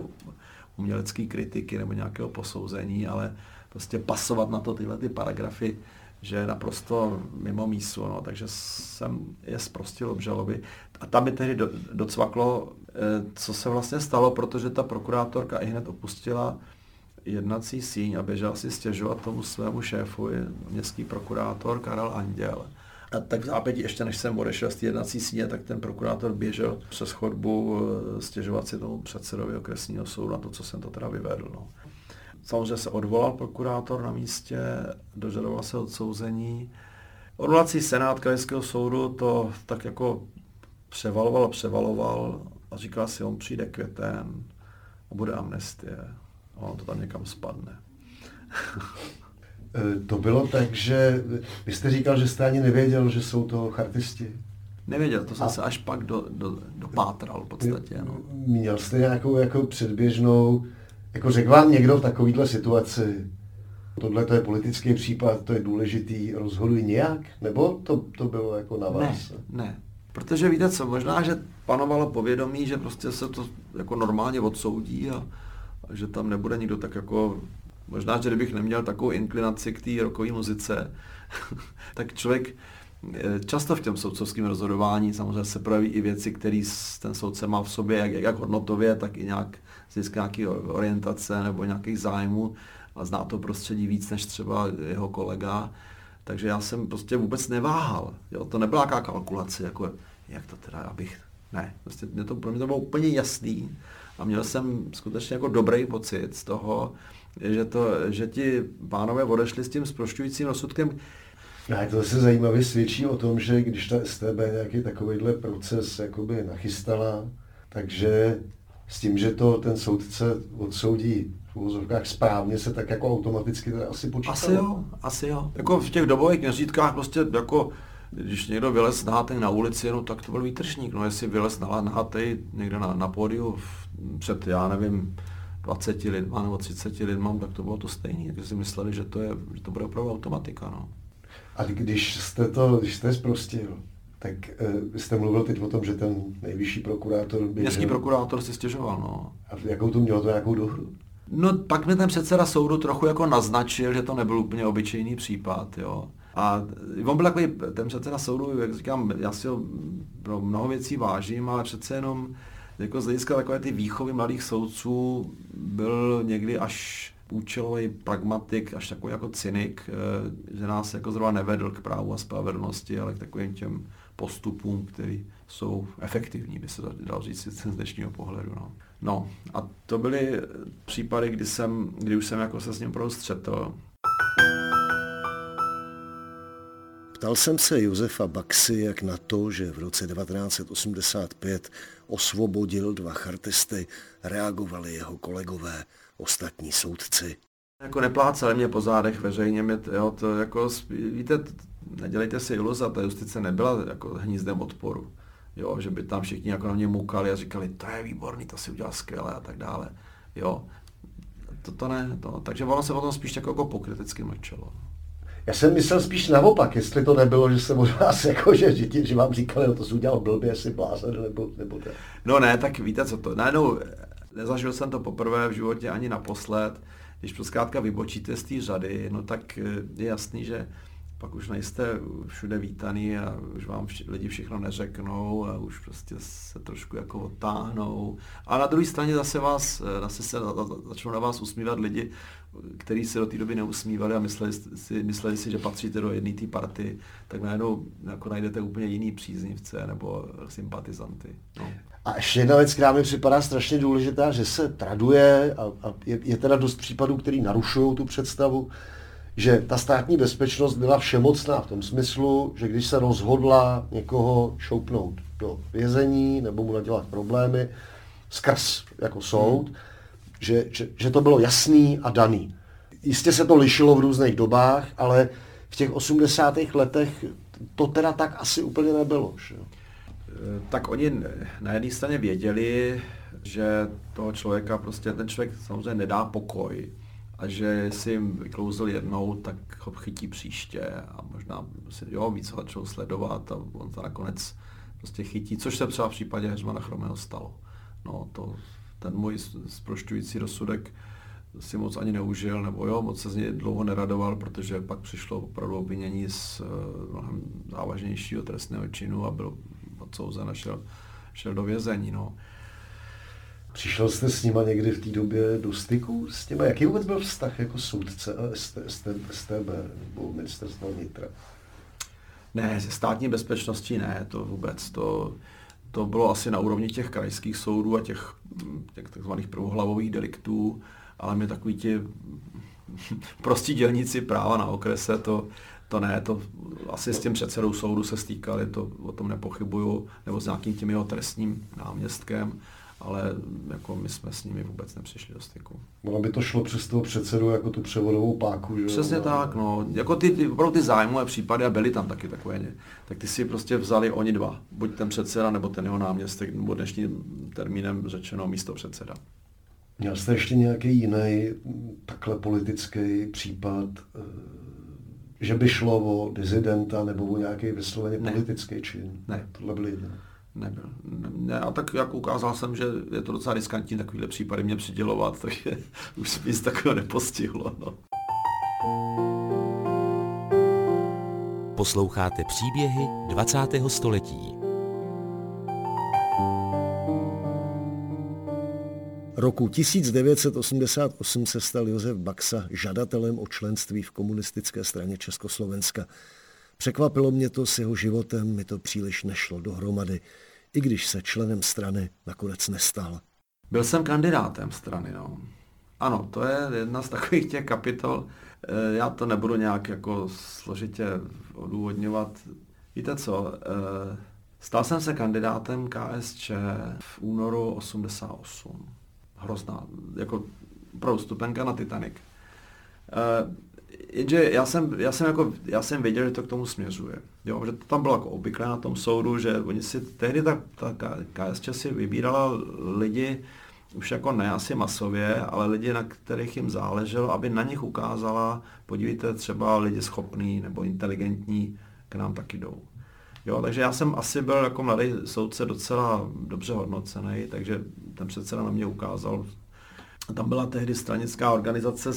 umělecké kritiky nebo nějakého posouzení, ale prostě pasovat na to tyhle ty paragrafy, že je naprosto mimo mísu, no, takže jsem je zprostil obžaloby. A tam mi tehdy do, docvaklo, eh, co se vlastně stalo, protože ta prokurátorka i hned opustila jednací síň a běžel si stěžovat tomu svému šéfu, městský prokurátor Karel Anděl. A tak v zápětí, ještě než jsem odešel z té jednací síně, tak ten prokurátor běžel přes chodbu eh, stěžovat si tomu předsedovi okresního soudu na to, co jsem to teda vyvedl. No. Samozřejmě se odvolal prokurátor na místě, dožadoval se odsouzení. Odvolací senát krajského soudu to tak jako převaloval převaloval a říkal si, on přijde květen a bude amnestie. A on to tam někam spadne. *laughs* E, to bylo tak, že vy jste říkal, že jste ani nevěděl, že jsou to chartisti. Nevěděl, to jsem a... se až pak do, do, dopátral v podstatě. No. Měl jste nějakou jako předběžnou, jako řekl vám někdo v takovéhle situaci, tohle to je politický případ, to je důležitý, rozhoduj nějak? Nebo to, to bylo jako na vás? Ne, ne. Protože víte co, možná, že panovalo povědomí, že prostě se to jako normálně odsoudí a že tam nebude nikdo tak jako Možná, že kdybych neměl takovou inklinaci k té rokové muzice, *laughs* tak člověk eh, často v tom soudcovském rozhodování samozřejmě se projeví i věci, které ten soudce má v sobě, jak, jak hodnotově, tak i nějak z nějaké orientace nebo nějakých zájmů a zná to prostředí víc než třeba jeho kolega. Takže já jsem prostě vůbec neváhal. Jo? To nebyla nějaká kalkulace, jako jak to teda, abych... Ne, prostě mě to, pro mě to bylo úplně jasný a měl jsem skutečně jako dobrý pocit z toho, že, to, že ti pánové odešli s tím zprošťujícím rozsudkem. Ne, to se zajímavě svědčí o tom, že když ta STB nějaký takovýhle proces jakoby nachystala, takže s tím, že to ten soudce odsoudí v úvozovkách správně, se tak jako automaticky teda asi počítalo. Asi jo, asi jo. Jako v těch dobových měřítkách prostě jako když někdo vylez nahatý na ulici, no, tak to byl výtržník. No, jestli vylez nahatý někde na, na pódiu před, já nevím, 20 lidma nebo 30 lidma, tak to bylo to stejné. Takže si mysleli, že to, je, že to bude opravdu automatika. No. A když jste to, když jste zprostil, tak uh, jste mluvil teď o tom, že ten nejvyšší prokurátor... Běžel... Městský prokurátor si stěžoval, no. A jakou to mělo to nějakou dohru? No pak mi ten předseda soudu trochu jako naznačil, že to nebyl úplně obyčejný případ, jo. A on byl takový, ten předseda soudu, jak říkám, já si ho pro mnoho věcí vážím, ale přece jenom jako z hlediska takové ty výchovy mladých soudců byl někdy až účelový pragmatik, až takový jako cynik, eh, že nás jako zrovna nevedl k právu a spravedlnosti, ale k takovým těm postupům, které jsou efektivní, by se dal říct z dnešního pohledu. No. no a to byly případy, kdy, jsem, kdy už jsem jako se s ním opravdu střetl. Ptal jsem se Josefa Baxy, jak na to, že v roce 1985 osvobodil dva chartisty, reagovali jeho kolegové, ostatní soudci. Jako neplácali mě po zádech veřejně, mě, jo, to jako, víte, nedělejte si iluze, ta justice nebyla jako hnízdem odporu. Jo, že by tam všichni jako na mě mukali a říkali, to je výborný, to si udělal skvěle a tak dále. Jo, to, to ne, to, takže ono se o tom spíš jako pokriticky mlčelo. Já jsem myslel spíš naopak, jestli to nebylo, že jsem od vás *laughs* jako, že, že, že vám říkali, no to jsi udělal blbě, jestli blázen, nebo, nebo tak. No ne, tak víte co to, najednou nezažil jsem to poprvé v životě ani naposled, když prostě zkrátka vybočíte z té řady, no tak je jasný, že pak už nejste všude vítaný a už vám vši, lidi všechno neřeknou a už prostě se trošku jako odtáhnou. A na druhé straně zase vás, zase se začnou na vás usmívat lidi, kteří se do té doby neusmívali a mysleli si, mysleli si, že patříte do jedné té party, tak najednou jako najdete úplně jiný příznivce nebo sympatizanty. No. A ještě jedna věc, která mi připadá strašně důležitá, že se traduje a, a je, je teda dost případů, který narušují tu představu, že ta státní bezpečnost byla všemocná v tom smyslu, že když se rozhodla někoho šoupnout do vězení nebo mu nadělat problémy skrz jako soud, hmm. že, že, že to bylo jasný a daný. Jistě se to lišilo v různých dobách, ale v těch 80. letech to teda tak asi úplně nebylo. Že? Tak oni na jedné straně věděli, že toho člověka prostě ten člověk samozřejmě nedá pokoj a že si jim vyklouzl jednou, tak ho chytí příště a možná si jo, víc začal sledovat a on to nakonec prostě chytí, což se třeba v případě Heřmana Chromého stalo. No, to, ten můj zprošťující rozsudek si moc ani neužil, nebo jo, moc se z něj dlouho neradoval, protože pak přišlo opravdu obvinění z uh, mnohem závažnějšího trestného činu a byl odsouzen a šel, šel do vězení. No. Přišel jste s nima někdy v té době do styku s těma? Jaký vůbec byl vztah jako soudce a STB nebo ministerstva vnitra? Ne, ze státní bezpečnosti ne, to vůbec. To, to bylo asi na úrovni těch krajských soudů a těch, těch takzvaných prvohlavových deliktů, ale my takový ti *laughs* prostí dělníci práva na okrese, to, to ne, to asi s tím předsedou soudu se stýkali, to o tom nepochybuju, nebo s nějakým tím jeho trestním náměstkem ale jako my jsme s nimi vůbec nepřišli do styku. No, aby to šlo přes toho předsedu jako tu převodovou páku, že Přesně no. tak, no. Jako ty, ty, opravdu ty zájmové případy a byly tam taky takové, ne? tak ty si prostě vzali oni dva, buď ten předseda nebo ten jeho náměstek, nebo dnešním termínem řečeno místo předseda. Měl jste ještě nějaký jiný takhle politický případ, eh, že by šlo o dizidenta nebo o nějaký vysloveně Ne. politický čin? Ne. Tohle byl jediný. Nebyl. Ne, a tak jako ukázal jsem, že je to docela riskantní takovýhle případy mě přidělovat, *laughs* takže už se nic takového nepostihlo. No. Posloucháte příběhy 20. století. Roku 1988 se stal Josef Baxa žadatelem o členství v komunistické straně Československa. Překvapilo mě to s jeho životem, mi to příliš nešlo dohromady, i když se členem strany nakonec nestal. Byl jsem kandidátem strany, no. Ano, to je jedna z takových těch kapitol. Eh, Já to nebudu nějak jako složitě odůvodňovat. Víte co, eh, stal jsem se kandidátem KSČ v únoru 88. Hrozná, jako pro stupenka na Titanic. Jenže já jsem, já, jsem jako, já jsem věděl, že to k tomu směřuje. Jo, že to tam bylo jako obvyklé na tom soudu, že oni si, tehdy ta, ta KSČ si vybírala lidi, už jako ne asi masově, ale lidi, na kterých jim záleželo, aby na nich ukázala, podívejte, třeba lidi schopní nebo inteligentní k nám taky jdou. Jo, takže já jsem asi byl jako mladý soudce docela dobře hodnocený, takže ten předseda na mě ukázal. Tam byla tehdy stranická organizace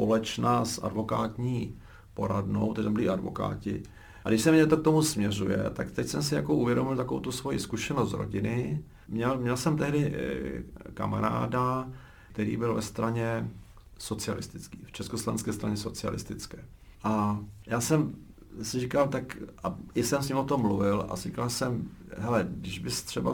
společná s advokátní poradnou, takže tam byli advokáti. A když se mě to k tomu směřuje, tak teď jsem si jako uvědomil takovou tu svoji zkušenost z rodiny. Měl, měl jsem tehdy eh, kamaráda, který byl ve straně socialistický, v československé straně socialistické. A já jsem si říkal, tak a i jsem s ním o tom mluvil a říkal jsem, hele, když bys třeba,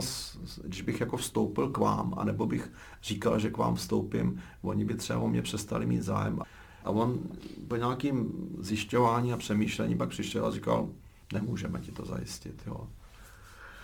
když bych jako vstoupil k vám, anebo bych říkal, že k vám vstoupím, oni by třeba o mě přestali mít zájem. A on po nějakým zjišťování a přemýšlení pak přišel a říkal, nemůžeme ti to zajistit. Jo.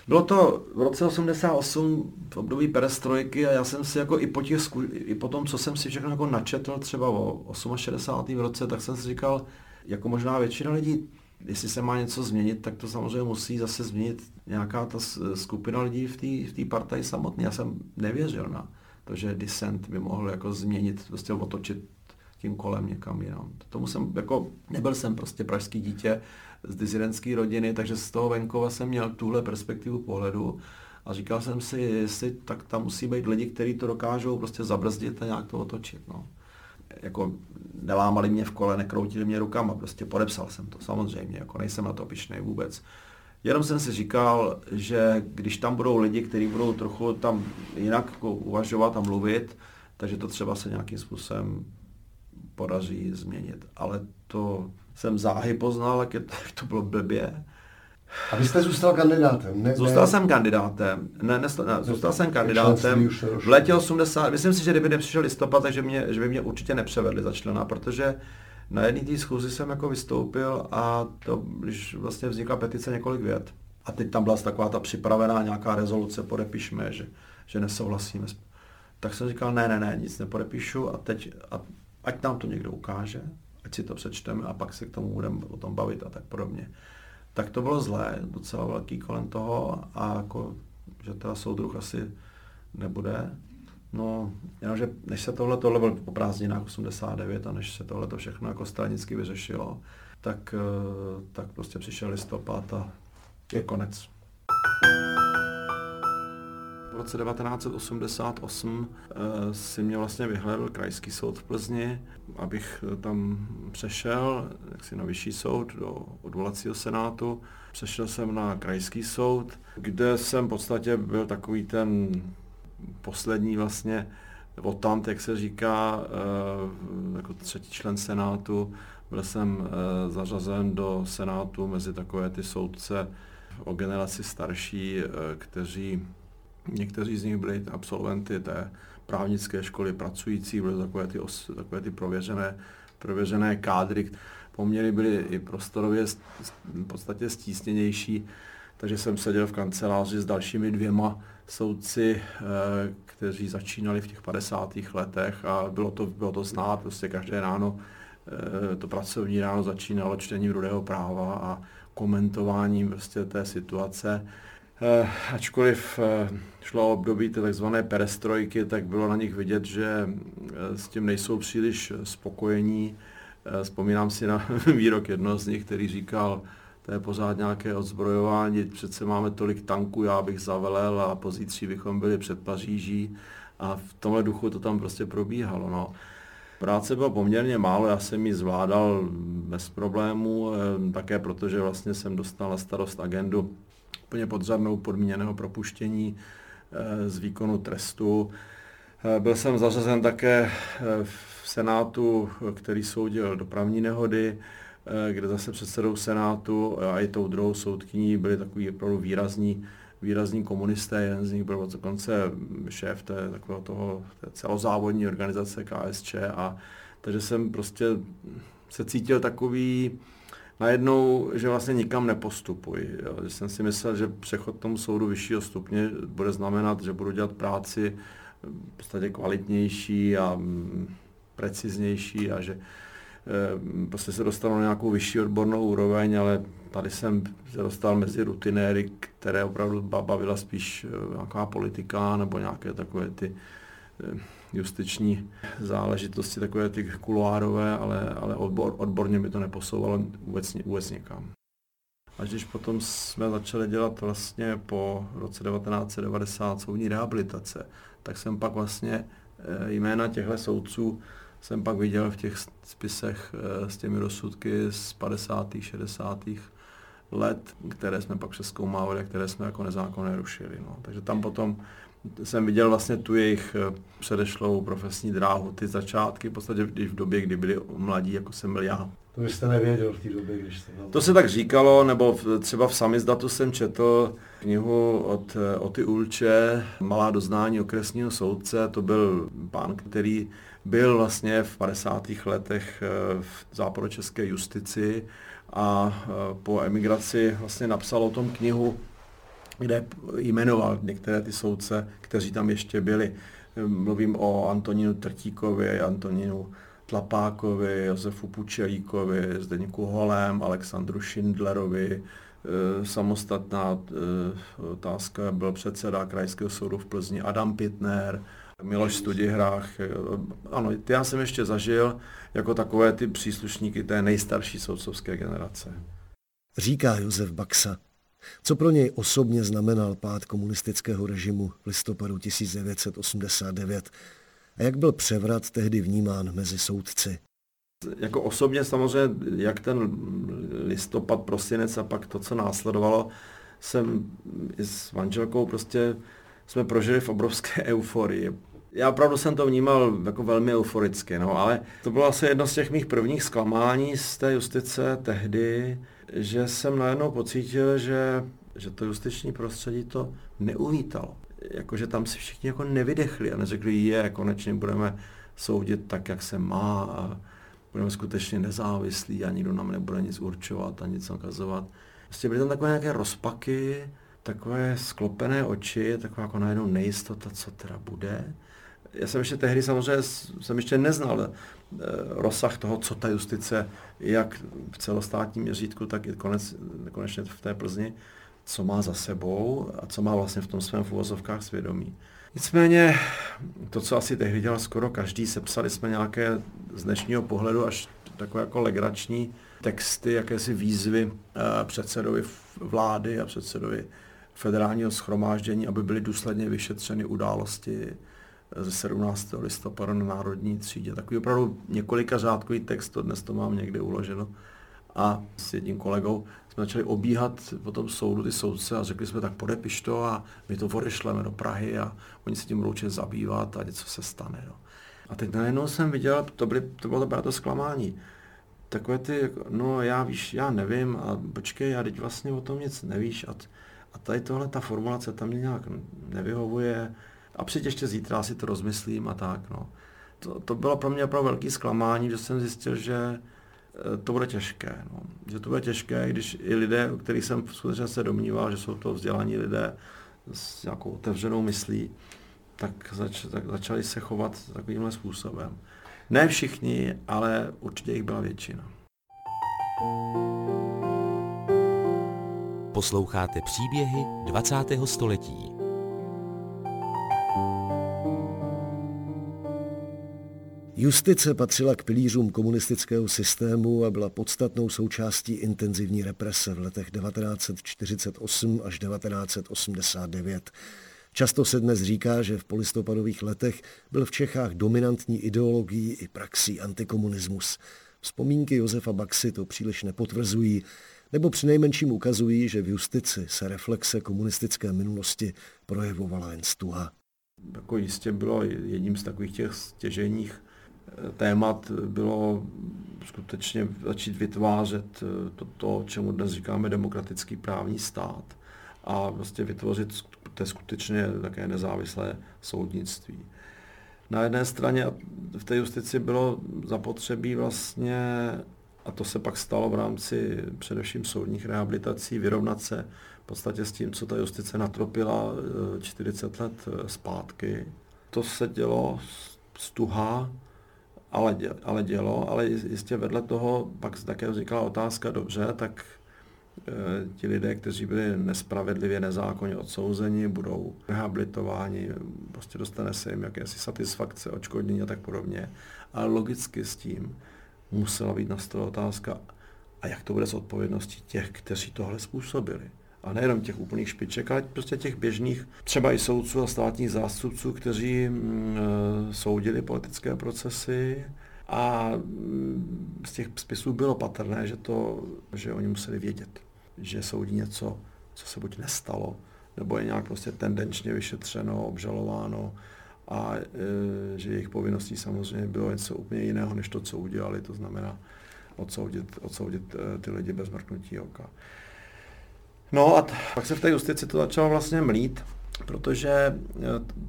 Bylo to v roce 88 v období perestrojky a já jsem si jako i po, těch, i po tom, co jsem si všechno jako načetl třeba o 68. v roce, tak jsem si říkal, jako možná většina lidí, jestli se má něco změnit, tak to samozřejmě musí zase změnit nějaká ta skupina lidí v té v partaji samotné. Já jsem nevěřil na to, že dissent by mohl jako změnit, prostě otočit tím kolem někam jinam. Tomu jsem, jako, nebyl jsem prostě pražský dítě z dizidentské rodiny, takže z toho venkova jsem měl tuhle perspektivu pohledu a říkal jsem si, jestli tak tam musí být lidi, kteří to dokážou prostě zabrzdit a nějak to otočit. No. Jako nelámali mě v kole, nekroutili mě rukama, prostě podepsal jsem to, samozřejmě, jako nejsem na to pišnej vůbec. Jenom jsem si říkal, že když tam budou lidi, kteří budou trochu tam jinak jako uvažovat a mluvit, takže to třeba se nějakým způsobem podaří změnit. Ale to jsem záhy poznal, jak, je to, jak to bylo blbě. A vy jste zůstal kandidátem, ne? Zůstal ne? jsem kandidátem, ne, ne, ne zůstal jsem Členství kandidátem v létě 80, myslím si, že kdyby nepřišel listopad, takže mě, že by mě určitě nepřevedli za člena, protože na jedné té schůzi jsem jako vystoupil a to, když vlastně vznikla petice několik vět. A teď tam byla taková ta připravená nějaká rezoluce, podepišme, že, že nesouhlasíme. Tak jsem říkal, ne, ne, ne, nic nepodepíšu a teď, a, ať nám to někdo ukáže, ať si to přečteme a pak se k tomu budeme o tom bavit a tak podobně. Tak to bylo zlé, docela velký kolem toho a jako, že teda soudruh asi nebude. No, jenomže než se tohle, tohle byl po prázdninách 89 a než se tohle to všechno jako stranicky vyřešilo, tak, eh, tak prostě přišel listopad a je konec. V roce 1988 eh, si mě vlastně vyhledal krajský soud v Plzni, abych eh, tam přešel jaksi na vyšší soud do odvolacího senátu. Přešel jsem na krajský soud, kde jsem v podstatě byl takový ten poslední vlastně votant, jak se říká, eh, jako třetí člen senátu. Byl jsem zařazen do senátu mezi takové ty soudce o generaci starší, kteří Někteří z nich byli absolventy té právnické školy pracující, byly takové ty, os, takové ty prověřené, prověřené kádry. Poměry byly i prostorově st- v podstatě stísněnější, takže jsem seděl v kanceláři s dalšími dvěma soudci, eh, kteří začínali v těch 50. letech a bylo to, bylo to znát, prostě každé ráno, eh, to pracovní ráno začínalo čtením rudého práva a komentováním prostě té situace. Eh, ačkoliv šlo o období takzvané perestrojky, tak bylo na nich vidět, že s tím nejsou příliš spokojení. Vzpomínám si na *laughs* výrok jednoho z nich, který říkal, to je pořád nějaké odzbrojování, přece máme tolik tanků, já bych zavelel a pozítří bychom byli před Paříží a v tomhle duchu to tam prostě probíhalo. No. Práce bylo poměrně málo, já jsem ji zvládal bez problémů, eh, také protože vlastně jsem dostal na starost agendu úplně podřadnou podmíněného propuštění eh, z výkonu trestu. Eh, byl jsem zařazen také v Senátu, který soudil dopravní nehody, Eh, kde zase předsedou Senátu a i tou druhou soudkyní byli takový opravdu výrazní, výrazní komunisté, jeden z nich byl dokonce šéf té, takového toho, té celozávodní organizace KSČ a takže jsem prostě se cítil takový, najednou, že vlastně nikam nepostupuji. Jo. Že jsem si myslel, že přechod tomu soudu vyššího stupně bude znamenat, že budu dělat práci v podstatě kvalitnější a mm, preciznější a že Eh, prostě se dostal na nějakou vyšší odbornou úroveň, ale tady jsem se dostal mezi rutinéry, které opravdu bavila spíš eh, nějaká politika nebo nějaké takové ty eh, justiční záležitosti, takové ty kuloárové, ale, ale odbor, odborně mi to neposouvalo vůbec, vůbec někam. Až když potom jsme začali dělat vlastně po roce 1990 soudní rehabilitace, tak jsem pak vlastně jména těchto soudců jsem pak viděl v těch spisech eh, s těmi rozsudky z 50. 60. let, které jsme pak přeskoumávali a které jsme jako nezákonné rušili. No. Takže tam potom jsem viděl vlastně tu jejich eh, předešlou profesní dráhu, ty začátky, v podstatě když v době, kdy byli mladí, jako jsem byl já. To byste nevěděl v té době, když jste tam... To se tak říkalo, nebo třeba v samizdatu jsem četl knihu od eh, Oty Ulče, Malá doznání okresního soudce, to byl pán, který byl vlastně v 50. letech eh, v západočeské justici a po emigraci vlastně napsal o tom knihu, kde jmenoval některé ty soudce, kteří tam ještě byli. Mluvím o Antonínu Trtíkovi, Antonínu Tlapákovi, Josefu Pučelíkovi, Zdeňku Holem, Alexandru Schindlerovi. Eh, samostatná otázka byl předseda Krajského soudu v Plzni Adam Pitner, Miloš Studihrách. Ano, ty já jsem ještě zažil jako takové ty příslušníky té nejstarší soudcovské generace. Říká Josef Baxa. Co pro něj osobně znamenal pád komunistického režimu v listopadu 1989 a jak byl převrat tehdy vnímán mezi soudci? Jako osobně samozřejmě, jak ten listopad, prosinec a pak to, co následovalo, jsem s manželkou prostě jsme prožili v obrovské *laughs* euforii. Já opravdu jsem to vnímal jako velmi euforicky, no, ale to bylo asi jedno z těch mých prvních zklamání z té justice tehdy, že jsem najednou pocítil, že, že to justiční prostředí to neuvítalo. Jakože tam si všichni jako nevydechli a neřekli, je, konečně budeme soudit tak, jak se má a budeme skutečně nezávislí a nikdo nám nebude nic určovat a nic nakazovat. Prostě byly tam takové nějaké rozpaky, takové sklopené oči, taková jako najednou nejistota, co teda bude. Já jsem ještě tehdy samozřejmě jsem ještě neznal eh, rozsah toho, co ta justice, jak v celostátním měřítku, tak i konec, konečně v té Plzni, co má za sebou a co má vlastně v tom svém v svědomí. Nicméně to, co asi tehdy dělal skoro každý, sepsali jsme nějaké z dnešního pohledu až takové jako legrační texty, jakési výzvy eh, předsedovi vlády a předsedovi federálního schromáždění, aby byly důsledně vyšetřeny události ze 17. listopadu na Národní třídě. Takový opravdu několika řádkový text, to dnes to mám někde uloženo. A s jedním kolegou jsme začali obíhat po tom soudu ty soudce a řekli jsme, tak podepiš to a my to odešleme do Prahy a oni se tím budou zabývat a něco se stane. No. A teď najednou jsem viděl, to, byly, to bylo to zklamání. Takové ty, no já víš, já nevím a počkej, já teď vlastně o tom nic nevíš a a tady tohle, ta formulace tam mě nějak nevyhovuje a přijď ještě zítra si to rozmyslím a tak. No. To, to bylo pro mě opravdu velký zklamání, že jsem zjistil, že eh, to bude těžké. No. Že to bude těžké, když i lidé, o kterých jsem skutečně se domníval, že jsou to vzdělaní lidé s nějakou otevřenou myslí, tak, zač, tak začali se chovat takovýmhle způsobem. Ne všichni, ale určitě jich byla většina. Posloucháte příběhy 20. století. Justice patřila k pilířům komunistického systému a byla podstatnou součástí intenzivní represe v letech 1948 až 1989. Často se dnes říká, že v polistopadových letech byl v Čechách dominantní ideologií i praxí antikomunismus. Vzpomínky Josefa Baxy to příliš nepotvrzují, nebo přinejmenším ukazují, že v justici se reflexe komunistické minulosti projevovala jen stuha. Jako jistě bylo jedním z takových těch stěženích témat bylo skutečně začít vytvářet eh, to, to, čemu dnes říkáme demokratický právní stát a vlastně vytvořit to skutečně také nezávislé soudnictví. Na jedné straně v té justici bylo zapotřebí vlastně, a to se pak stalo v rámci především soudních rehabilitací, vyrovnat se v podstatě s tím, co ta justice natropila 40 eh, let eh, zpátky. To se dělo stuha, ale, ale dělo, ale jistě vedle toho pak také vznikla otázka, dobře, tak Eh, ti lidé, kteří byli nespravedlivě, nezákonně odsouzeni, budou rehabilitováni, prostě dostane se jim jakési satisfakce, očkodnění a tak podobně. Ale logicky s tím musela být na stole otázka, a jak to bude s odpovědností těch, kteří tohle způsobili. A nejenom těch úplných špiček, ale prostě těch běžných, třeba i soudců a státních zástupců, kteří mm, eh, soudili politické procesy, a mm, z těch spisů bylo patrné, že, to, že oni museli vědět, že soudí něco, co se buď nestalo, nebo je nějak prostě tendenčně vyšetřeno, obžalováno a e, že jejich povinností samozřejmě bylo něco úplně jiného, než to, co udělali, to znamená odsoudit, odsoudit e, ty lidi bez mrknutí oka. No a t- pak se v té justici to začalo vlastně mlít, protože e,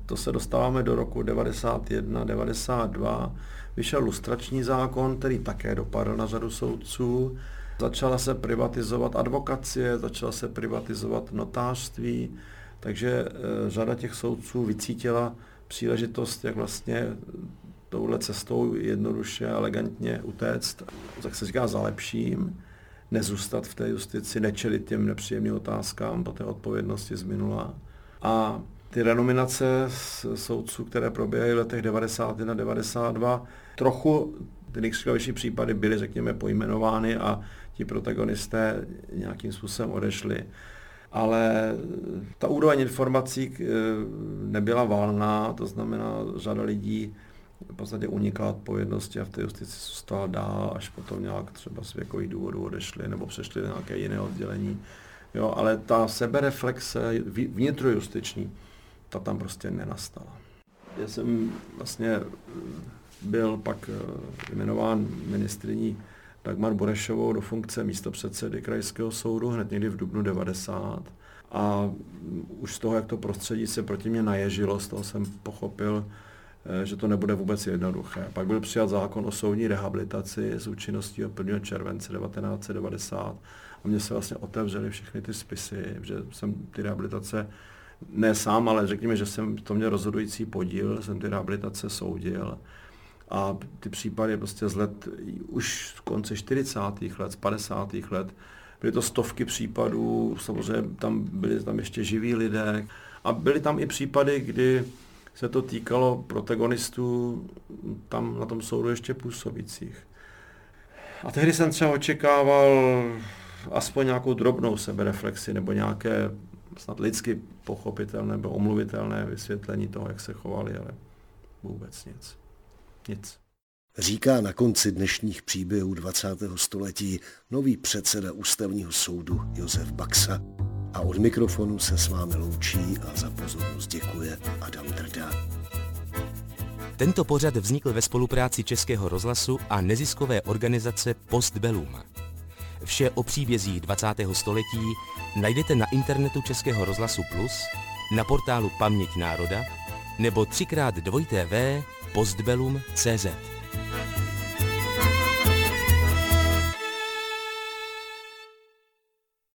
to se dostáváme do roku 91, 92, vyšel lustrační zákon, který také dopadl na řadu soudců. Začala se privatizovat advokacie, začala se privatizovat notářství, takže e, řada těch soudců vycítila příležitost, jak vlastně touhle cestou jednoduše, elegantně utéct, tak se říká za lepším, nezůstat v té justici, nečelit těm nepříjemným otázkám po té odpovědnosti z minula. A ty renominace soudců, které probíhají v letech 91 92, trochu ty nejskvělejší případy byly, řekněme, pojmenovány a ti protagonisté nějakým způsobem odešli. Ale ta úroveň informací eh, nebyla válná, to znamená, řada lidí v podstatě unikla odpovědnosti a v té justici zůstala dál, až potom nějak třeba z věkových důvodů odešli nebo přešli na nějaké jiné oddělení. Jo, ale ta sebereflexe vnitrojustiční, ta tam prostě nenastala. Já jsem vlastně byl pak eh, jmenován ministriní Dagmar Borešovou do funkce místopředsedy krajského soudu hned někdy v dubnu 90. A už z toho, jak to prostředí se proti mě naježilo, z toho jsem pochopil, eh, že to nebude vůbec jednoduché. Pak byl přijat zákon o soudní rehabilitaci s účinností od 1. července 1990 a mně se vlastně otevřely všechny ty spisy, že jsem ty rehabilitace ne sám, ale řekněme, že jsem to měl rozhodující podíl, jsem ty rehabilitace soudil. A ty případy prostě z let, už z konce 40. let, z 50. let, byly to stovky případů, samozřejmě tam byli tam ještě živí lidé. A byly tam i případy, kdy se to týkalo protagonistů tam na tom soudu ještě působících. A tehdy jsem třeba očekával aspoň nějakou drobnou sebereflexi nebo nějaké snad lidsky pochopitelné nebo omluvitelné vysvětlení toho, jak se chovali, ale vůbec nic. Nic. Říká na konci dnešních příběhů 20. století nový předseda ústavního soudu Josef Baxa. A od mikrofonu se s vámi loučí a za pozornost děkuje Adam Drda. Tento pořad vznikl ve spolupráci Českého rozhlasu a neziskové organizace Postbellum. Vše o příbězích 20. století najdete na internetu Českého rozhlasu Plus, na portálu Paměť národa nebo 3x2 postbellum.cz.